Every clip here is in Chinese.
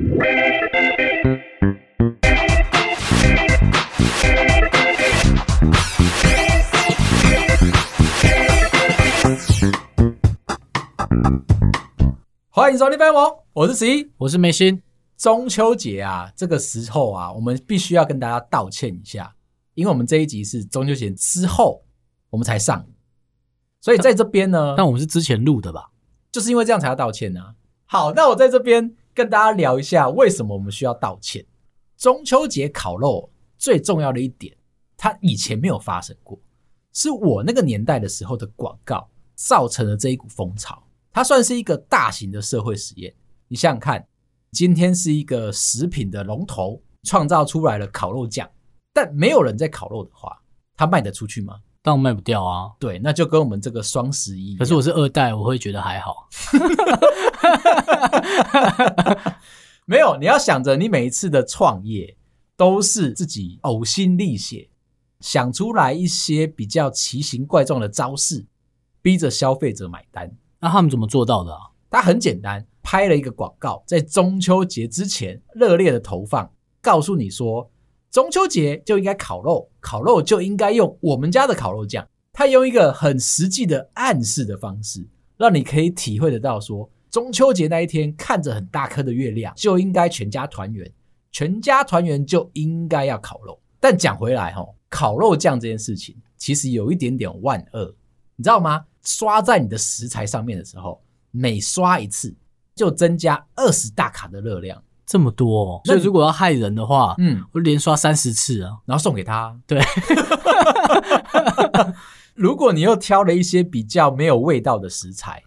欢迎收听《飞龙》，我是十一，我是梅心。中秋节啊，这个时候啊，我们必须要跟大家道歉一下，因为我们这一集是中秋节之后我们才上，所以在这边呢，但我们是之前录的吧？就是因为这样才要道歉呢、啊。好，那我在这边跟大家聊一下，为什么我们需要道歉。中秋节烤肉最重要的一点，它以前没有发生过，是我那个年代的时候的广告造成了这一股风潮。它算是一个大型的社会实验。你想想看，今天是一个食品的龙头创造出来了烤肉酱，但没有人在烤肉的话，它卖得出去吗？当然卖不掉啊。对，那就跟我们这个双十一。可是我是二代，我会觉得还好。没有，你要想着你每一次的创业都是自己呕心沥血想出来一些比较奇形怪状的招式，逼着消费者买单。那他们怎么做到的啊？他很简单，拍了一个广告，在中秋节之前热烈的投放，告诉你说，中秋节就应该烤肉，烤肉就应该用我们家的烤肉酱。他用一个很实际的暗示的方式，让你可以体会得到说，中秋节那一天看着很大颗的月亮，就应该全家团圆，全家团圆就应该要烤肉。但讲回来哈，烤肉酱这件事情其实有一点点万恶，你知道吗？刷在你的食材上面的时候，每刷一次就增加二十大卡的热量，这么多哦。所以如果要害人的话，嗯，我连刷三十次啊，然后送给他。对，如果你又挑了一些比较没有味道的食材，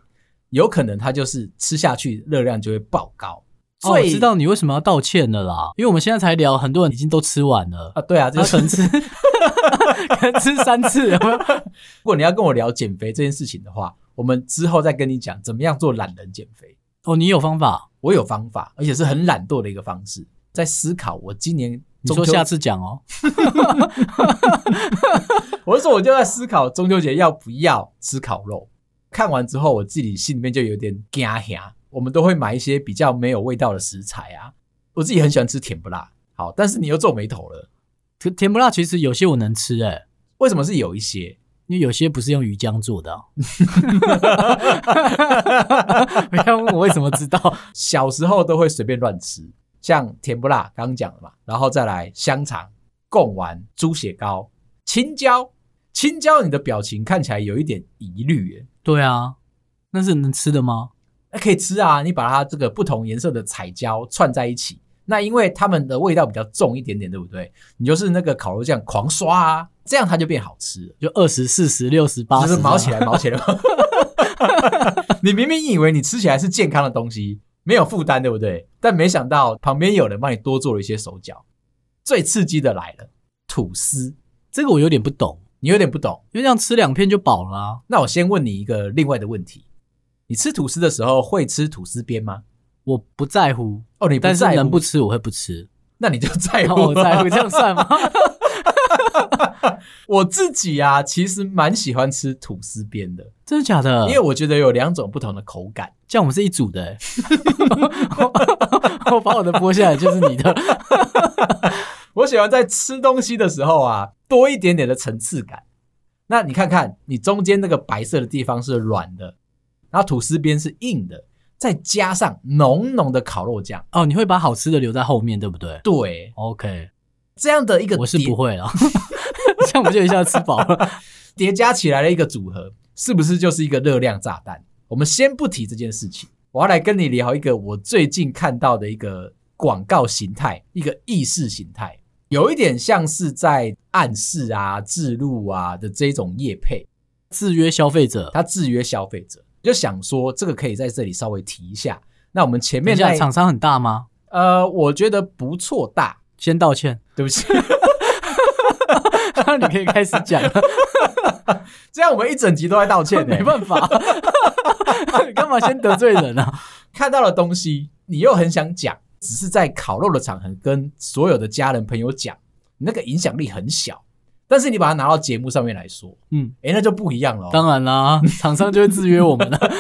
有可能它就是吃下去热量就会爆高。所以、哦、我知道你为什么要道歉了啦，因为我们现在才聊，很多人已经都吃完了啊。对啊，这是吃。可能吃三次有没有？如果你要跟我聊减肥这件事情的话，我们之后再跟你讲怎么样做懒人减肥。哦，你有方法，我有方法，而且是很懒惰的一个方式。在思考我今年，你说下次讲哦。我是说，我就在思考中秋节要不要吃烤肉。看完之后，我自己心里面就有点惊吓。我们都会买一些比较没有味道的食材啊。我自己很喜欢吃甜不辣，好，但是你又皱眉头了。甜不辣其实有些我能吃诶、欸，为什么是有一些？因为有些不是用鱼浆做的、啊。不要问我为什么知道，小时候都会随便乱吃，像甜不辣刚刚讲了嘛，然后再来香肠、贡丸、猪血糕、青椒。青椒，你的表情看起来有一点疑虑耶。对啊，那是能吃的吗？那可以吃啊，你把它这个不同颜色的彩椒串在一起。那因为它们的味道比较重一点点，对不对？你就是那个烤肉酱狂刷啊，这样它就变好吃了。就二十四十六十八十，就是毛起来毛起来。你明明以为你吃起来是健康的东西，没有负担，对不对？但没想到旁边有人帮你多做了一些手脚。最刺激的来了，吐司，这个我有点不懂，你有点不懂，因为这样吃两片就饱了啊。那我先问你一个另外的问题：你吃吐司的时候会吃吐司边吗？我不在乎哦，你不，但是能不吃我会不吃，那你就在乎，我在乎这样算吗？我自己啊，其实蛮喜欢吃吐司边的，真的假的？因为我觉得有两种不同的口感，这样我们是一组的、欸。我把我的剥下来就是你的。我喜欢在吃东西的时候啊，多一点点的层次感。那你看看，你中间那个白色的地方是软的，然后吐司边是硬的。再加上浓浓的烤肉酱哦，你会把好吃的留在后面，对不对？对，OK，这样的一个我是不会了，这样我就一下吃饱了？叠加起来的一个组合，是不是就是一个热量炸弹？我们先不提这件事情，我要来跟你聊一个我最近看到的一个广告形态，一个意识形态，有一点像是在暗示啊、置入啊的这种业配，制约消费者，他制约消费者。就想说这个可以在这里稍微提一下。那我们前面厂商很大吗？呃，我觉得不错大。先道歉，对不起。那你可以开始讲了。这样我们一整集都在道歉，欸，没办法。你干嘛先得罪人啊？看到了东西你又很想讲，只是在烤肉的场合跟所有的家人朋友讲，那个影响力很小。但是你把它拿到节目上面来说，嗯，诶、欸、那就不一样了。当然啦，厂商就会制约我们了。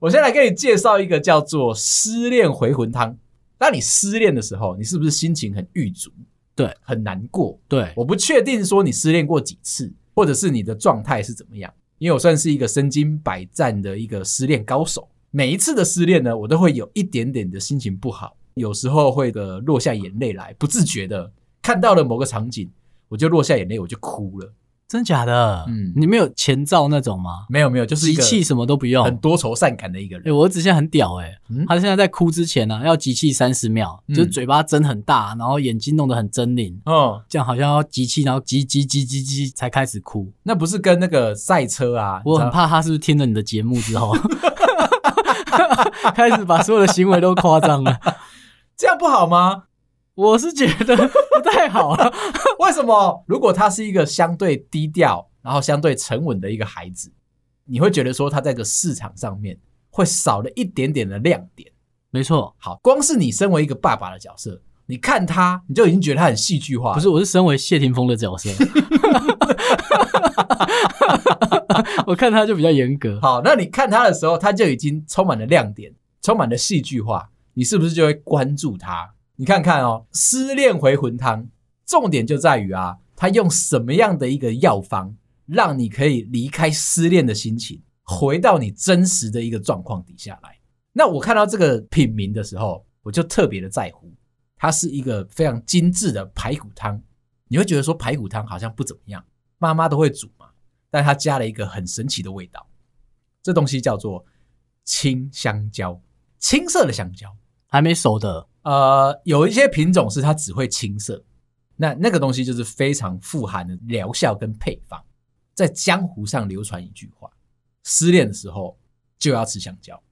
我先来给你介绍一个叫做失恋回魂汤。当你失恋的时候，你是不是心情很郁卒？对，很难过。对，我不确定说你失恋过几次，或者是你的状态是怎么样。因为我算是一个身经百战的一个失恋高手，每一次的失恋呢，我都会有一点点的心情不好，有时候会的落下眼泪来，不自觉的看到了某个场景，我就落下眼泪，我就哭了。真假的？嗯，你没有前兆那种吗？没有没有，就是集气什么都不用，很多愁善感的一个人。哎、欸，我儿子现在很屌哎、欸，嗯、他现在在哭之前呢、啊，要集气三十秒，嗯、就是嘴巴睁很大，然后眼睛弄得很狰狞，哦，这样好像要集气，然后集集集集集才开始哭。那不是跟那个赛车啊？我很怕他是不是听了你的节目之后，开始把所有的行为都夸张了，这样不好吗？我是觉得 不太好啊。为什么？如果他是一个相对低调，然后相对沉稳的一个孩子，你会觉得说他在这个市场上面会少了一点点的亮点。没错，好，光是你身为一个爸爸的角色，你看他，你就已经觉得他很戏剧化。不是，我是身为谢霆锋的角色，我看他就比较严格。好，那你看他的时候，他就已经充满了亮点，充满了戏剧化，你是不是就会关注他？你看看哦，失恋回魂汤，重点就在于啊，他用什么样的一个药方？让你可以离开失恋的心情，回到你真实的一个状况底下来。那我看到这个品名的时候，我就特别的在乎，它是一个非常精致的排骨汤。你会觉得说排骨汤好像不怎么样，妈妈都会煮嘛，但它加了一个很神奇的味道，这东西叫做青香蕉，青色的香蕉，还没熟的。呃，有一些品种是它只会青色，那那个东西就是非常富含的疗效跟配方。在江湖上流传一句话：失恋的时候就要吃香蕉。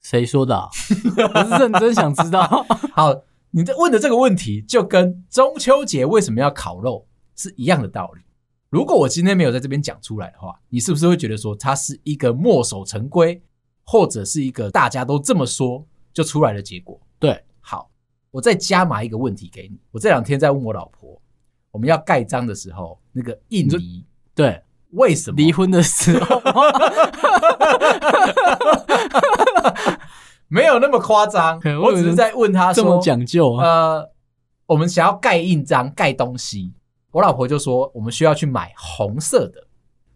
谁说的啊？我是认真想知道。好，你在问的这个问题，就跟中秋节为什么要烤肉是一样的道理。如果我今天没有在这边讲出来的话，你是不是会觉得说它是一个墨守成规，或者是一个大家都这么说就出来的结果？对，好，我再加码一个问题给你。我这两天在问我老婆，我们要盖章的时候，那个印泥，对。为什么离婚的时候 没有那么夸张？我只是在问他说这么讲究啊。呃，我们想要盖印章、盖东西，我老婆就说我们需要去买红色的，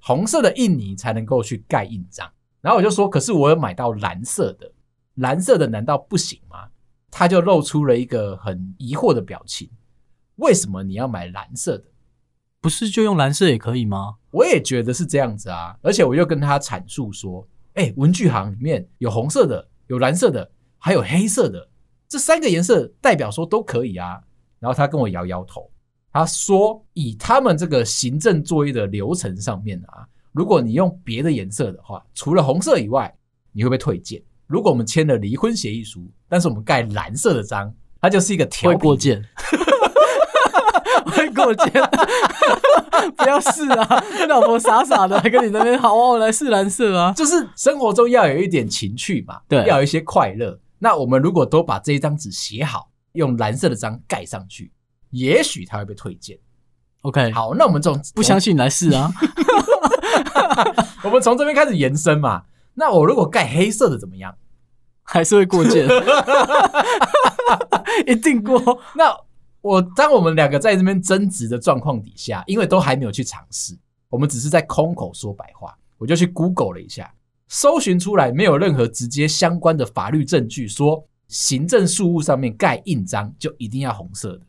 红色的印泥才能够去盖印章。然后我就说，可是我有买到蓝色的，蓝色的难道不行吗？他就露出了一个很疑惑的表情。为什么你要买蓝色的？不是就用蓝色也可以吗？我也觉得是这样子啊，而且我又跟他阐述说，哎，文具行里面有红色的，有蓝色的，还有黑色的，这三个颜色代表说都可以啊。然后他跟我摇摇头，他说以他们这个行政作业的流程上面啊，如果你用别的颜色的话，除了红色以外，你会被退件。如果我们签了离婚协议书，但是我们盖蓝色的章，它就是一个条过件。会过肩，不要试啊！你老婆傻傻的，还跟你那边好，我来试蓝色啊！就是生活中要有一点情趣嘛，对，要有一些快乐。那我们如果都把这一张纸写好，用蓝色的章盖上去，也许它会被推荐。OK，好，那我们这种不相信来试啊！我们从这边开始延伸嘛。那我如果盖黑色的怎么样？还是会过界，一定过。那。我当我们两个在这边争执的状况底下，因为都还没有去尝试，我们只是在空口说白话。我就去 Google 了一下，搜寻出来没有任何直接相关的法律证据说行政事务上面盖印章就一定要红色的。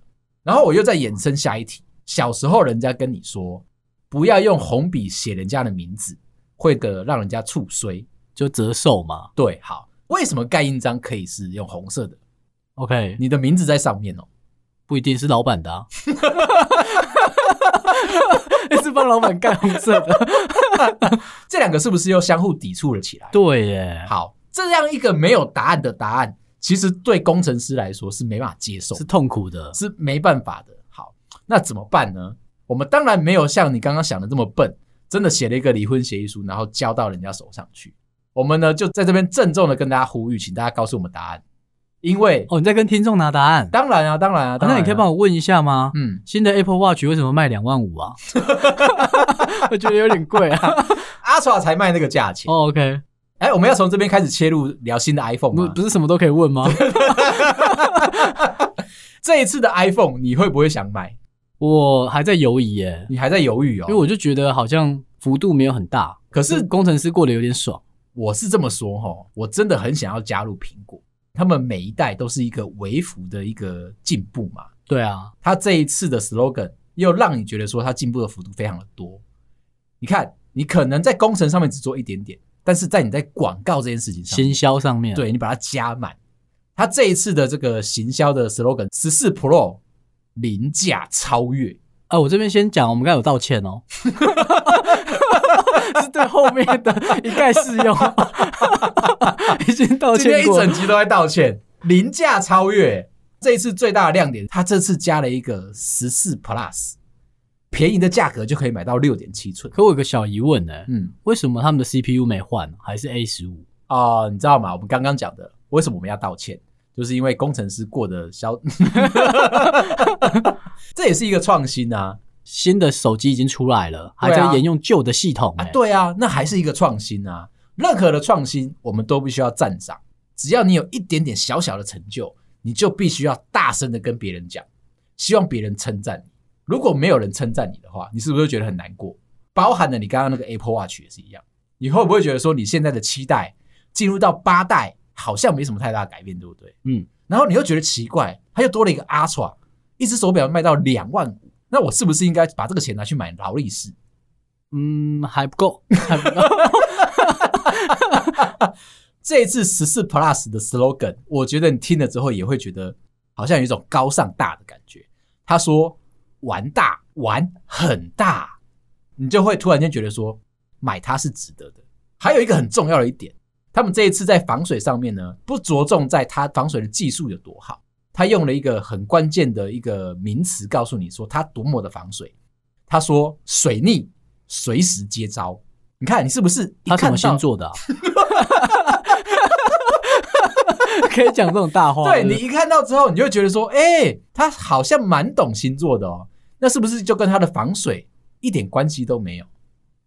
然后我又再衍生下一题：小时候人家跟你说不要用红笔写人家的名字，会的让人家触衰，就折寿嘛。对，好，为什么盖印章可以是用红色的？OK，你的名字在上面哦。不一定是老板的，啊，是帮老板盖红色的，这两个是不是又相互抵触了起来？对耶。好，这样一个没有答案的答案，其实对工程师来说是没办法接受，是痛苦的，是没办法的。好，那怎么办呢？我们当然没有像你刚刚想的这么笨，真的写了一个离婚协议书，然后交到人家手上去。我们呢，就在这边郑重的跟大家呼吁，请大家告诉我们答案。因为哦，你在跟听众拿答案？当然啊，当然啊。那你可以帮我问一下吗？嗯，新的 Apple Watch 为什么卖两万五啊？我觉得有点贵啊。阿 Ultra 才卖那个价钱。哦，OK。哎，我们要从这边开始切入聊新的 iPhone 吗？不，不是什么都可以问吗？这一次的 iPhone 你会不会想买？我还在犹豫耶，你还在犹豫哦，因为我就觉得好像幅度没有很大，可是工程师过得有点爽。我是这么说哈，我真的很想要加入苹果，他们每一代都是一个微幅的一个进步嘛。对啊，他这一次的 slogan 又让你觉得说他进步的幅度非常的多。你看，你可能在工程上面只做一点点。但是在你在广告这件事情上，行销上面，对你把它加满，他这一次的这个行销的 slogan 十四 Pro 凌驾超越。啊，我这边先讲，我们刚才有道歉哦，是对后面的一概适用，已经道歉过，今天一整集都在道歉。凌驾超越，这一次最大的亮点，它这次加了一个十四 Plus。便宜的价格就可以买到六点七寸，可我有个小疑问呢、欸，嗯，为什么他们的 CPU 没换，还是 A 十五啊？你知道吗？我们刚刚讲的，为什么我们要道歉，就是因为工程师过的消，这也是一个创新啊！新的手机已经出来了，还在沿用旧的系统、欸啊，对啊，那还是一个创新啊！任何的创新，我们都必须要赞赏。只要你有一点点小小的成就，你就必须要大声的跟别人讲，希望别人称赞你。如果没有人称赞你的话，你是不是会觉得很难过？包含了你刚刚那个 Apple Watch 也是一样，你会不会觉得说你现在的七代进入到八代好像没什么太大的改变，对不对？嗯，然后你又觉得奇怪，它又多了一个 Ultra，一只手表卖到两万五，那我是不是应该把这个钱拿去买劳力士？嗯，还不够，还不够。这一次十四 Plus 的 slogan，我觉得你听了之后也会觉得好像有一种高尚大的感觉。他说。玩大玩很大，你就会突然间觉得说买它是值得的。还有一个很重要的一点，他们这一次在防水上面呢，不着重在它防水的技术有多好，他用了一个很关键的一个名词告诉你说他多么的防水。他说水逆随时接招，你看你是不是一看到？他什么星座的啊？可以讲这种大话？对，你一看到之后，你就会觉得说，哎、欸，他好像蛮懂星座的哦。那是不是就跟他的防水一点关系都没有？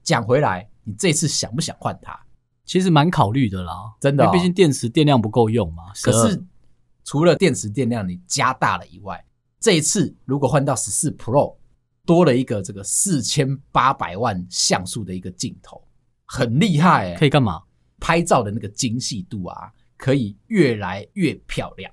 讲回来，你这次想不想换它？其实蛮考虑的啦，真的、哦，因为毕竟电池电量不够用嘛。可是除了电池电量你加大了以外，这一次如果换到十四 Pro，多了一个这个四千八百万像素的一个镜头，很厉害哎、欸！可以干嘛？拍照的那个精细度啊，可以越来越漂亮。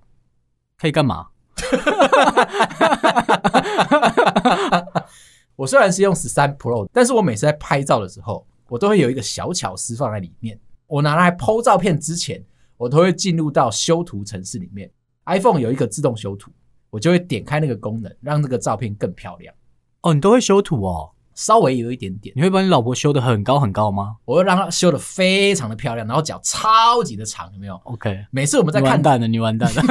可以干嘛？我虽然是用十三 Pro，但是我每次在拍照的时候，我都会有一个小巧思放在里面。我拿来 po 照片之前，我都会进入到修图程式里面。iPhone 有一个自动修图，我就会点开那个功能，让这个照片更漂亮。哦，你都会修图哦？稍微有一点点。你会把你老婆修的很高很高吗？我会让她修的非常的漂亮，然后脚超级的长，有没有？OK。每次我们在看，完蛋了，你完蛋了。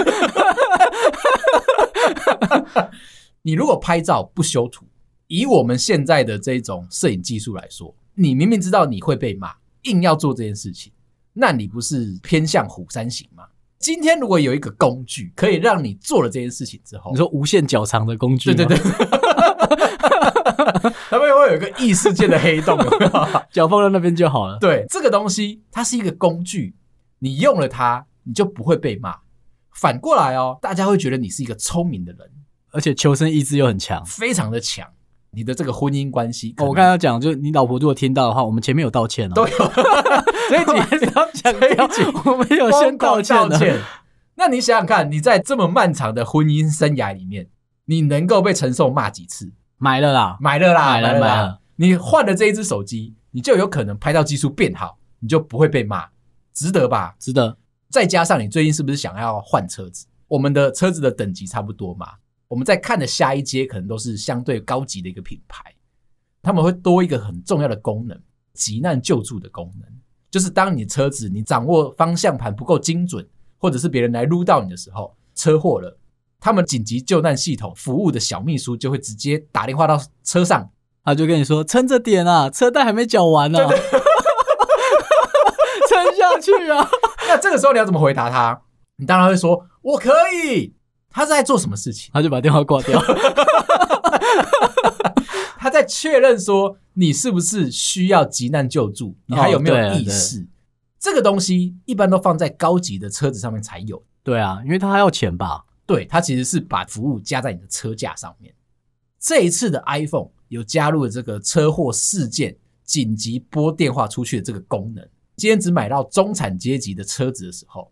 你如果拍照不修图，以我们现在的这种摄影技术来说，你明明知道你会被骂，硬要做这件事情，那你不是偏向虎山行吗？今天如果有一个工具可以让你做了这件事情之后，你说无限脚长的工具，对对对，他们会有一个异世界的黑洞，脚放在那边就好了。对，这个东西它是一个工具，你用了它，你就不会被骂。反过来哦，大家会觉得你是一个聪明的人，而且求生意志又很强，非常的强。你的这个婚姻关系，我刚刚讲，就是你老婆如果听到的话，我们前面有道歉哦，都有。这一集还是要讲，这一集我们有先道歉，道歉。那你想想看，你在这么漫长的婚姻生涯里面，你能够被承受骂几次？买了啦，买了啦，买了，买了，买了。你换了这一只手机，你就有可能拍照技术变好，你就不会被骂，值得吧？值得。再加上你最近是不是想要换车子？我们的车子的等级差不多嘛，我们在看的下一阶可能都是相对高级的一个品牌，他们会多一个很重要的功能——急难救助的功能，就是当你车子你掌握方向盘不够精准，或者是别人来撸到你的时候，车祸了，他们紧急救难系统服务的小秘书就会直接打电话到车上，他就跟你说：“撑着点啊，车贷还没缴完呢。”撑下去啊！那这个时候你要怎么回答他？你当然会说“我可以”。他是在做什么事情？他就把电话挂掉。他在确认说你是不是需要急难救助，你还有没有意识？这个东西一般都放在高级的车子上面才有。对啊，因为他还要钱吧？对，他其实是把服务加在你的车架上面。这一次的 iPhone 有加入了这个车祸事件紧急拨电话出去的这个功能。今天只买到中产阶级的车子的时候，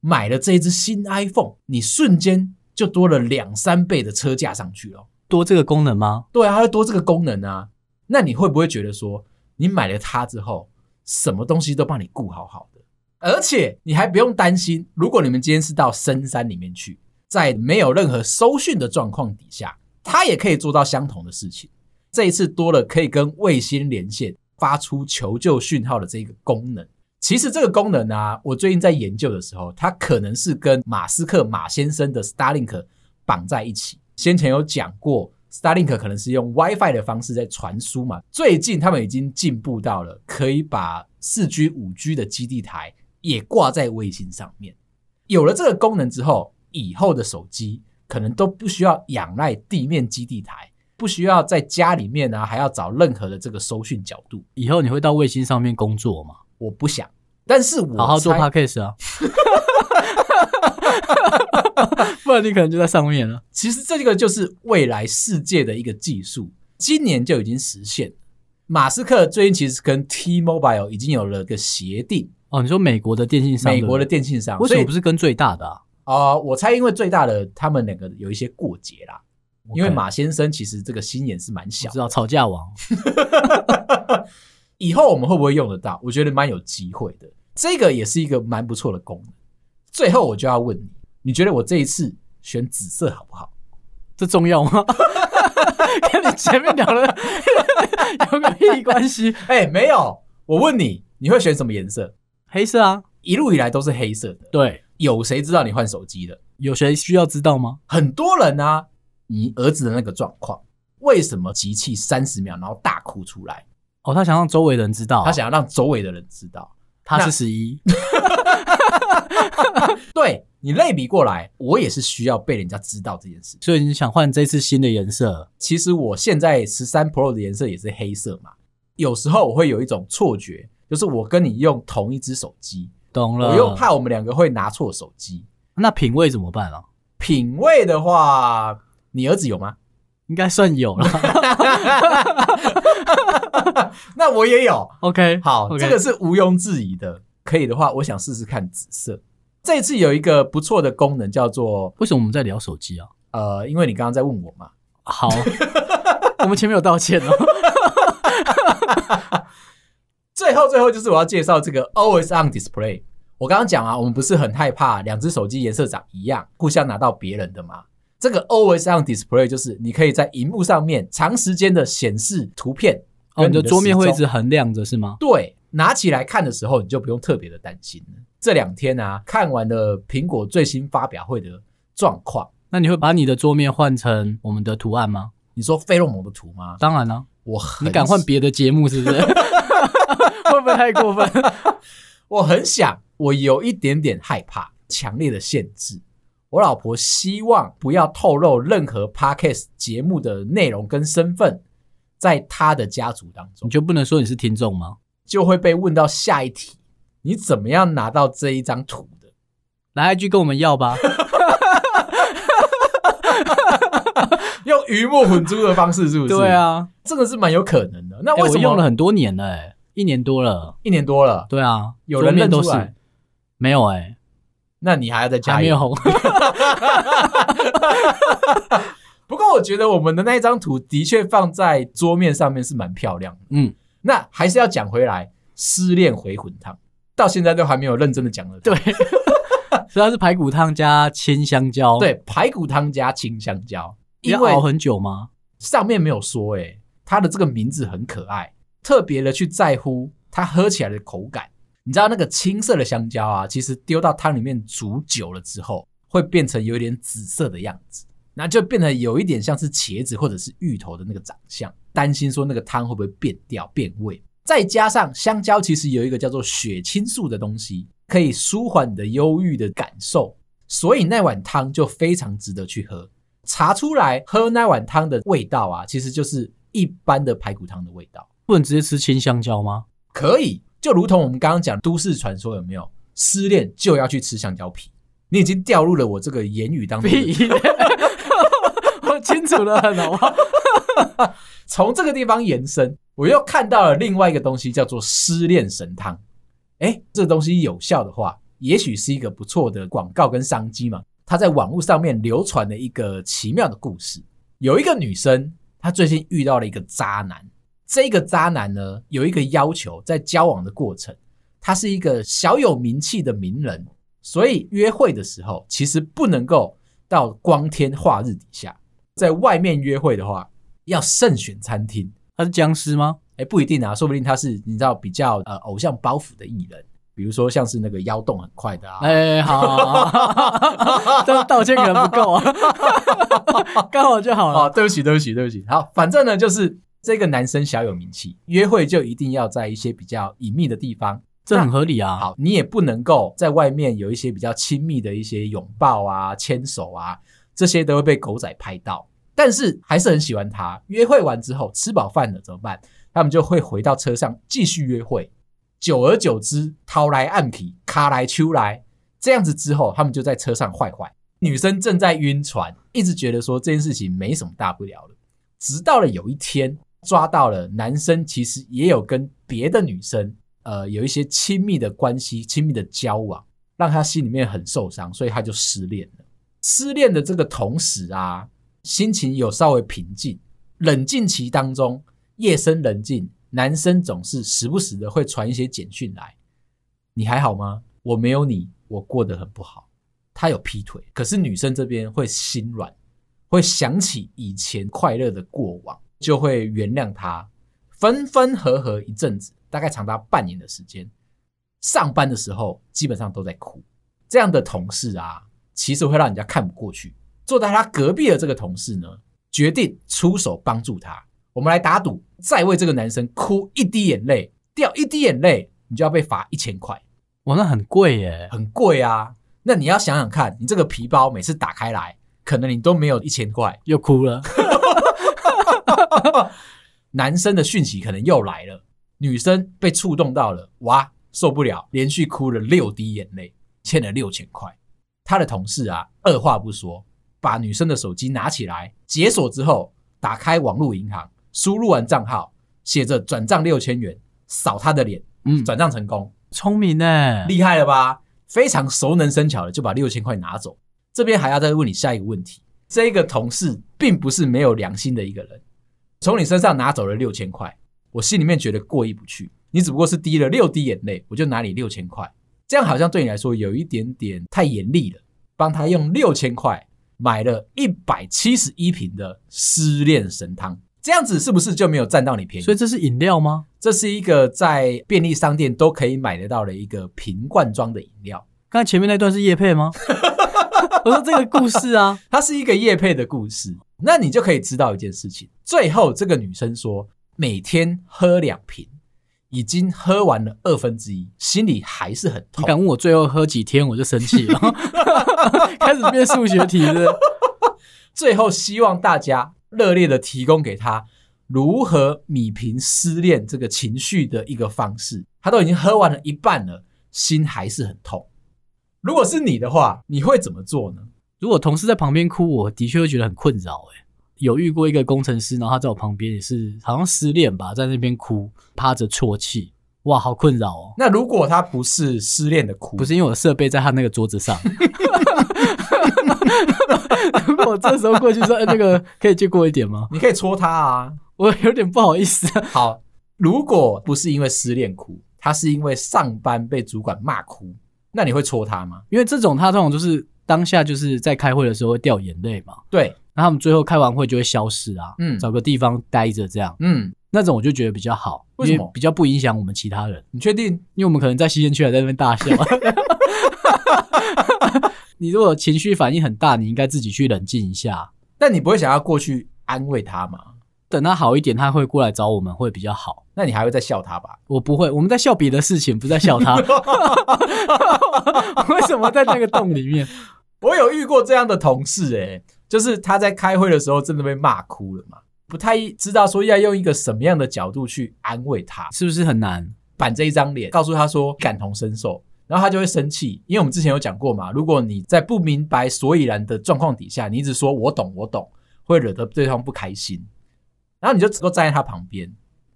买了这一支新 iPhone，你瞬间就多了两三倍的车价上去了。多这个功能吗？对啊，它会多这个功能啊。那你会不会觉得说，你买了它之后，什么东西都帮你顾好好的，而且你还不用担心，如果你们今天是到深山里面去，在没有任何收讯的状况底下。它也可以做到相同的事情。这一次多了可以跟卫星连线、发出求救讯号的这个功能。其实这个功能啊，我最近在研究的时候，它可能是跟马斯克马先生的 Starlink 绑在一起。先前有讲过，Starlink 可能是用 WiFi 的方式在传输嘛。最近他们已经进步到了可以把四 G、五 G 的基地台也挂在卫星上面。有了这个功能之后，以后的手机。可能都不需要仰赖地面基地台，不需要在家里面啊，还要找任何的这个收讯角度。以后你会到卫星上面工作吗？我不想，但是我好好做 Podcast 啊，不然你可能就在上面了。其实这个就是未来世界的一个技术，今年就已经实现。马斯克最近其实跟 T-Mobile 已经有了个协定哦。你说美国的电信商，美国的电信商为什么不是跟最大的啊？啊、呃，我猜，因为最大的他们两个有一些过节啦。因为马先生其实这个心眼是蛮小的，知道吵架王。以后我们会不会用得到？我觉得蛮有机会的。这个也是一个蛮不错的功能。最后我就要问你，你觉得我这一次选紫色好不好？这重要吗？跟你前面聊的 有个屁关系？哎、欸，没有。我问你，你会选什么颜色？黑色啊，一路以来都是黑色的。对。有谁知道你换手机的？有谁需要知道吗？很多人啊，你儿子的那个状况，为什么集气三十秒然后大哭出来？哦，他想让周围的人知道，他想要让周围的人知道他是十一。对，你类比过来，我也是需要被人家知道这件事。所以你想换这次新的颜色？其实我现在十三 Pro 的颜色也是黑色嘛。有时候我会有一种错觉，就是我跟你用同一只手机。懂了，我又怕我们两个会拿错手机，那品味怎么办啊？品味的话，你儿子有吗？应该算有了。那我也有。OK，好，okay. 这个是毋庸置疑的。可以的话，我想试试看紫色。这次有一个不错的功能，叫做……为什么我们在聊手机啊？呃，因为你刚刚在问我嘛。好，我们前面有道歉哦。最后，最后就是我要介绍这个 Always On Display。我刚刚讲啊，我们不是很害怕两只手机颜色长一样，互相拿到别人的吗？这个 Always On Display 就是你可以在荧幕上面长时间的显示图片，哦，你的桌面会一直横亮着是吗？对，拿起来看的时候你就不用特别的担心了。这两天啊，看完了苹果最新发表会的状况，那你会把你的桌面换成我们的图案吗？你说费洛蒙的图吗？当然了，啊，我很你敢换别的节目是不是？会不会太过分？我很想，我有一点点害怕强烈的限制。我老婆希望不要透露任何 Podcast 节目的内容跟身份，在他的家族当中，你就不能说你是听众吗？就会被问到下一题：你怎么样拿到这一张图的？来一句跟我们要吧，用鱼目混珠的方式，是不是？对啊，这个是蛮有可能的。那为什么、欸、我用了很多年了、欸？一年多了，一年多了，对啊，有人认出来没有？哎、欸，那你还要再加一个？还没有 不过我觉得我们的那一张图的确放在桌面上面是蛮漂亮的。嗯，那还是要讲回来，失恋回魂汤到现在都还没有认真的讲了。对，主要是排骨汤加青香蕉。对，排骨汤加青香蕉，要熬很久吗？上面没有说、欸，哎，它的这个名字很可爱。特别的去在乎它喝起来的口感，你知道那个青色的香蕉啊，其实丢到汤里面煮久了之后，会变成有点紫色的样子，那就变得有一点像是茄子或者是芋头的那个长相。担心说那个汤会不会变掉变味？再加上香蕉其实有一个叫做血清素的东西，可以舒缓你的忧郁的感受，所以那碗汤就非常值得去喝。查出来喝那碗汤的味道啊，其实就是一般的排骨汤的味道。不能直接吃青香蕉吗？可以，就如同我们刚刚讲都市传说，有没有失恋就要去吃香蕉皮？你已经掉入了我这个言语当中。我 清楚了很，好不好？从这个地方延伸，我又看到了另外一个东西，叫做失恋神汤。哎，这东西有效的话，也许是一个不错的广告跟商机嘛。他在网络上面流传了一个奇妙的故事，有一个女生，她最近遇到了一个渣男。这个渣男呢，有一个要求，在交往的过程，他是一个小有名气的名人，所以约会的时候，其实不能够到光天化日底下，在外面约会的话，要慎选餐厅。他是僵尸吗？哎，不一定啊，说不定他是你知道比较呃偶像包袱的艺人，比如说像是那个腰动很快的啊。哎，好，好，好，这道歉可能不够啊，刚好就好了。哦，对不起，对不起，对不起。好，反正呢就是。这个男生小有名气，约会就一定要在一些比较隐秘的地方，这很合理啊。好，你也不能够在外面有一些比较亲密的一些拥抱啊、牵手啊，这些都会被狗仔拍到。但是还是很喜欢他。约会完之后，吃饱饭了怎么办？他们就会回到车上继续约会。久而久之，掏来暗皮，卡来秋来，这样子之后，他们就在车上坏坏。女生正在晕船，一直觉得说这件事情没什么大不了的。直到了有一天。抓到了，男生其实也有跟别的女生，呃，有一些亲密的关系、亲密的交往，让他心里面很受伤，所以他就失恋了。失恋的这个同时啊，心情有稍微平静，冷静期当中，夜深人静，男生总是时不时的会传一些简讯来：“你还好吗？我没有你，我过得很不好。”他有劈腿，可是女生这边会心软，会想起以前快乐的过往。就会原谅他，分分合合一阵子，大概长达半年的时间。上班的时候基本上都在哭。这样的同事啊，其实会让人家看不过去。坐在他隔壁的这个同事呢，决定出手帮助他。我们来打赌，再为这个男生哭一滴眼泪，掉一滴眼泪，你就要被罚一千块。哇，那很贵耶，很贵啊。那你要想想看，你这个皮包每次打开来，可能你都没有一千块，又哭了。男生的讯息可能又来了，女生被触动到了，哇，受不了，连续哭了六滴眼泪，欠了六千块。他的同事啊，二话不说，把女生的手机拿起来解锁之后，打开网络银行，输入完账号，写着转账六千元，扫他的脸，嗯，转账成功，聪明呢，厉害了吧？非常熟能生巧的就把六千块拿走。这边还要再问你下一个问题。这个同事并不是没有良心的一个人，从你身上拿走了六千块，我心里面觉得过意不去。你只不过是滴了六滴眼泪，我就拿你六千块，这样好像对你来说有一点点太严厉了。帮他用六千块买了一百七十一瓶的失恋神汤，这样子是不是就没有占到你便宜？所以这是饮料吗？这是一个在便利商店都可以买得到的一个瓶罐装的饮料。刚才前面那段是叶配吗？我说这个故事啊，它是一个叶配的故事，那你就可以知道一件事情。最后这个女生说，每天喝两瓶，已经喝完了二分之一，心里还是很痛。你敢问我最后喝几天，我就生气了，开始变数学题了。最后希望大家热烈的提供给他如何米平失恋这个情绪的一个方式。他都已经喝完了一半了，心还是很痛。如果是你的话，你会怎么做呢？如果同事在旁边哭，我的确会觉得很困扰。哎，有遇过一个工程师，然后他在我旁边也是好像失恋吧，在那边哭，趴着啜泣，哇，好困扰哦。那如果他不是失恋的哭，不是因为我的设备在他那个桌子上，如果我这时候过去说：“哎，那个可以借过一点吗？”你可以戳他啊，我有点不好意思。好，如果不是因为失恋哭，他是因为上班被主管骂哭。那你会戳他吗？因为这种他这种就是当下就是在开会的时候会掉眼泪嘛。对，那他们最后开完会就会消失啊，嗯，找个地方待着这样，嗯，那种我就觉得比较好，为什么？比较不影响我们其他人。你确定？因为我们可能在吸烟区还在那边大笑。你如果情绪反应很大，你应该自己去冷静一下。但你不会想要过去安慰他吗？等他好一点，他会过来找我们，会比较好。那你还会再笑他吧？我不会，我们在笑别的事情，不在笑他。为什么在那个洞里面？我有遇过这样的同事、欸，诶就是他在开会的时候真的被骂哭了嘛，不太知道说要用一个什么样的角度去安慰他，是不是很难？板这一张脸，告诉他说感同身受，然后他就会生气，因为我们之前有讲过嘛，如果你在不明白所以然的状况底下，你一直说我懂我懂，会惹得对方不开心，然后你就只够站在他旁边，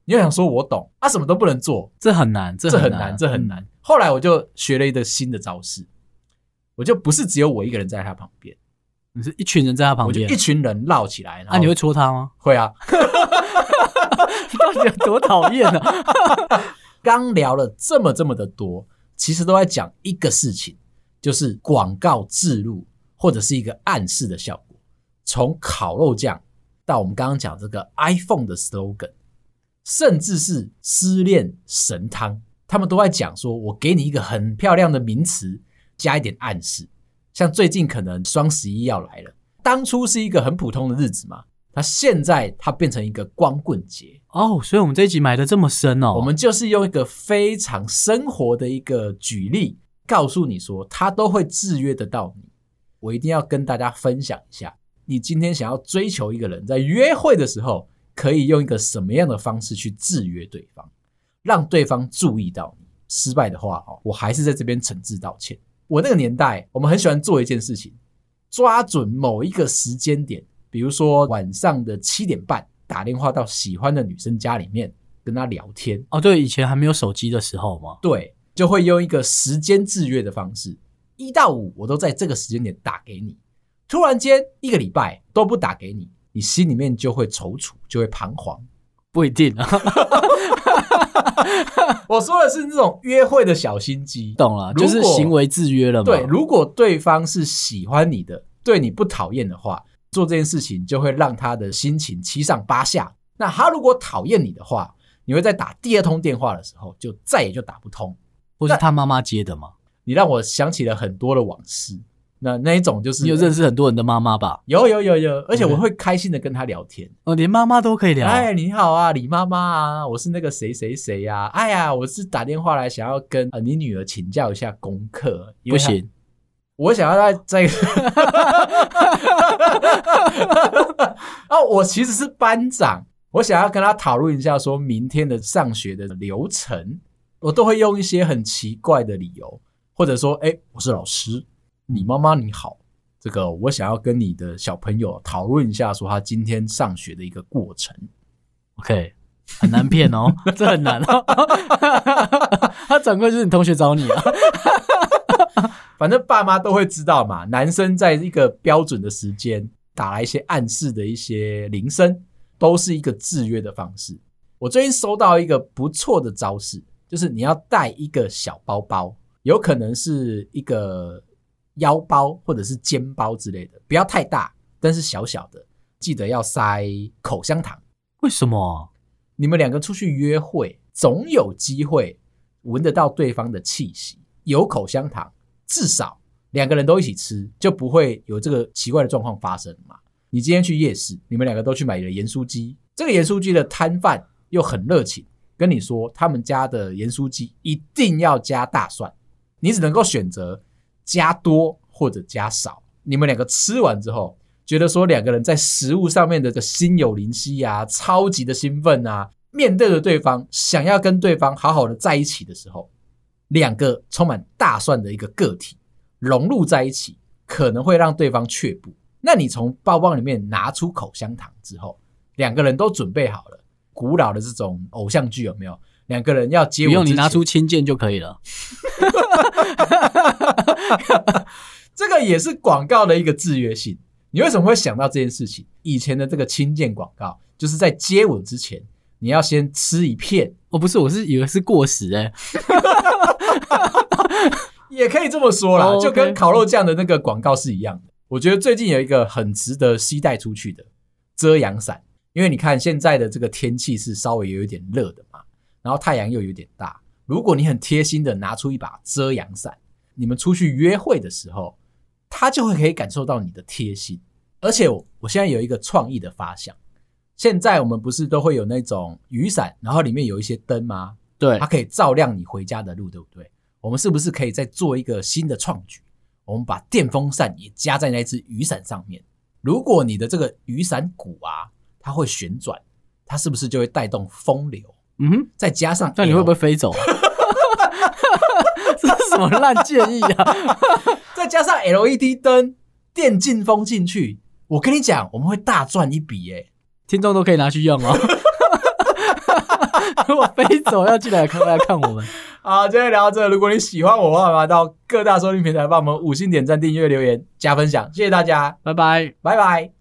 你就想说我懂，他、啊、什么都不能做，这很难，这很难，这很难。后来我就学了一个新的招式，我就不是只有我一个人在他旁边，你是一群人在他旁边，一群人绕起来，那、啊、你会戳他吗？会啊。到底有多讨厌呢？刚聊了这么这么的多，其实都在讲一个事情，就是广告植入或者是一个暗示的效果。从烤肉酱到我们刚刚讲这个 iPhone 的 slogan，甚至是失恋神汤，他们都在讲说，我给你一个很漂亮的名词，加一点暗示。像最近可能双十一要来了，当初是一个很普通的日子嘛。那现在它变成一个光棍节哦，所以我们这一集埋的这么深哦。我们就是用一个非常生活的一个举例，告诉你说，它都会制约得到你。我一定要跟大家分享一下，你今天想要追求一个人，在约会的时候，可以用一个什么样的方式去制约对方，让对方注意到你。失败的话，哦，我还是在这边诚挚道歉。我那个年代，我们很喜欢做一件事情，抓准某一个时间点。比如说晚上的七点半打电话到喜欢的女生家里面跟她聊天哦，对，以前还没有手机的时候嘛，对，就会用一个时间制约的方式，一到五我都在这个时间点打给你，突然间一个礼拜都不打给你，你心里面就会踌躇，就会彷徨，不一定啊。我说的是那种约会的小心机，懂了，就是行为制约了嘛。对，如果对方是喜欢你的，对你不讨厌的话。做这件事情就会让他的心情七上八下。那他如果讨厌你的话，你会在打第二通电话的时候就再也就打不通，或是他妈妈接的吗？你让我想起了很多的往事。那那一种就是你有认识很多人的妈妈吧？有有有有，而且我会开心的跟她聊天。哦，连妈妈都可以聊。哎，你好啊，李妈妈啊，我是那个谁谁谁呀？哎呀，我是打电话来想要跟呃你女儿请教一下功课。不行。我想要在这个 哦，我其实是班长，我想要跟她讨论一下，说明天的上学的流程，我都会用一些很奇怪的理由，或者说，哎，我是老师，李妈妈你好，这个我想要跟你的小朋友讨论一下，说他今天上学的一个过程。OK，很难骗哦，这很难哦，他转过去就是你同学找你啊。反正爸妈都会知道嘛，男生在一个标准的时间打来一些暗示的一些铃声，都是一个制约的方式。我最近收到一个不错的招式，就是你要带一个小包包，有可能是一个腰包或者是肩包之类的，不要太大，但是小小的，记得要塞口香糖。为什么？你们两个出去约会，总有机会闻得到对方的气息，有口香糖。至少两个人都一起吃，就不会有这个奇怪的状况发生嘛。你今天去夜市，你们两个都去买了盐酥鸡，这个盐酥鸡的摊贩又很热情，跟你说他们家的盐酥鸡一定要加大蒜，你只能够选择加多或者加少。你们两个吃完之后，觉得说两个人在食物上面的这心有灵犀啊，超级的兴奋啊，面对着对方，想要跟对方好好的在一起的时候。两个充满大蒜的一个个体融入在一起，可能会让对方却步。那你从包包里面拿出口香糖之后，两个人都准备好了。古老的这种偶像剧有没有？两个人要接吻，不用你拿出亲键就可以了。这个也是广告的一个制约性。你为什么会想到这件事情？以前的这个亲键广告，就是在接吻之前，你要先吃一片。哦，不是，我是以为是过时哎、欸。也可以这么说啦，oh. 就跟烤肉酱的那个广告是一样的。我觉得最近有一个很值得携带出去的遮阳伞，因为你看现在的这个天气是稍微有一点热的嘛，然后太阳又有点大。如果你很贴心的拿出一把遮阳伞，你们出去约会的时候，他就会可以感受到你的贴心。而且我我现在有一个创意的发想，现在我们不是都会有那种雨伞，然后里面有一些灯吗？对，它可以照亮你回家的路，对不对？我们是不是可以再做一个新的创举？我们把电风扇也加在那只雨伞上面。如果你的这个雨伞骨啊，它会旋转，它是不是就会带动风流？嗯哼，再加上，那你会不会飞走？这是什么烂建议啊？再加上 LED 灯电竞风进去，我跟你讲，我们会大赚一笔耶！听众都可以拿去用哦。如果飞走要进来看来看我们。好，今天聊到这。如果你喜欢我的话，到各大收听平台帮我们五星点赞、订阅、留言、加分享，谢谢大家，拜拜，拜拜。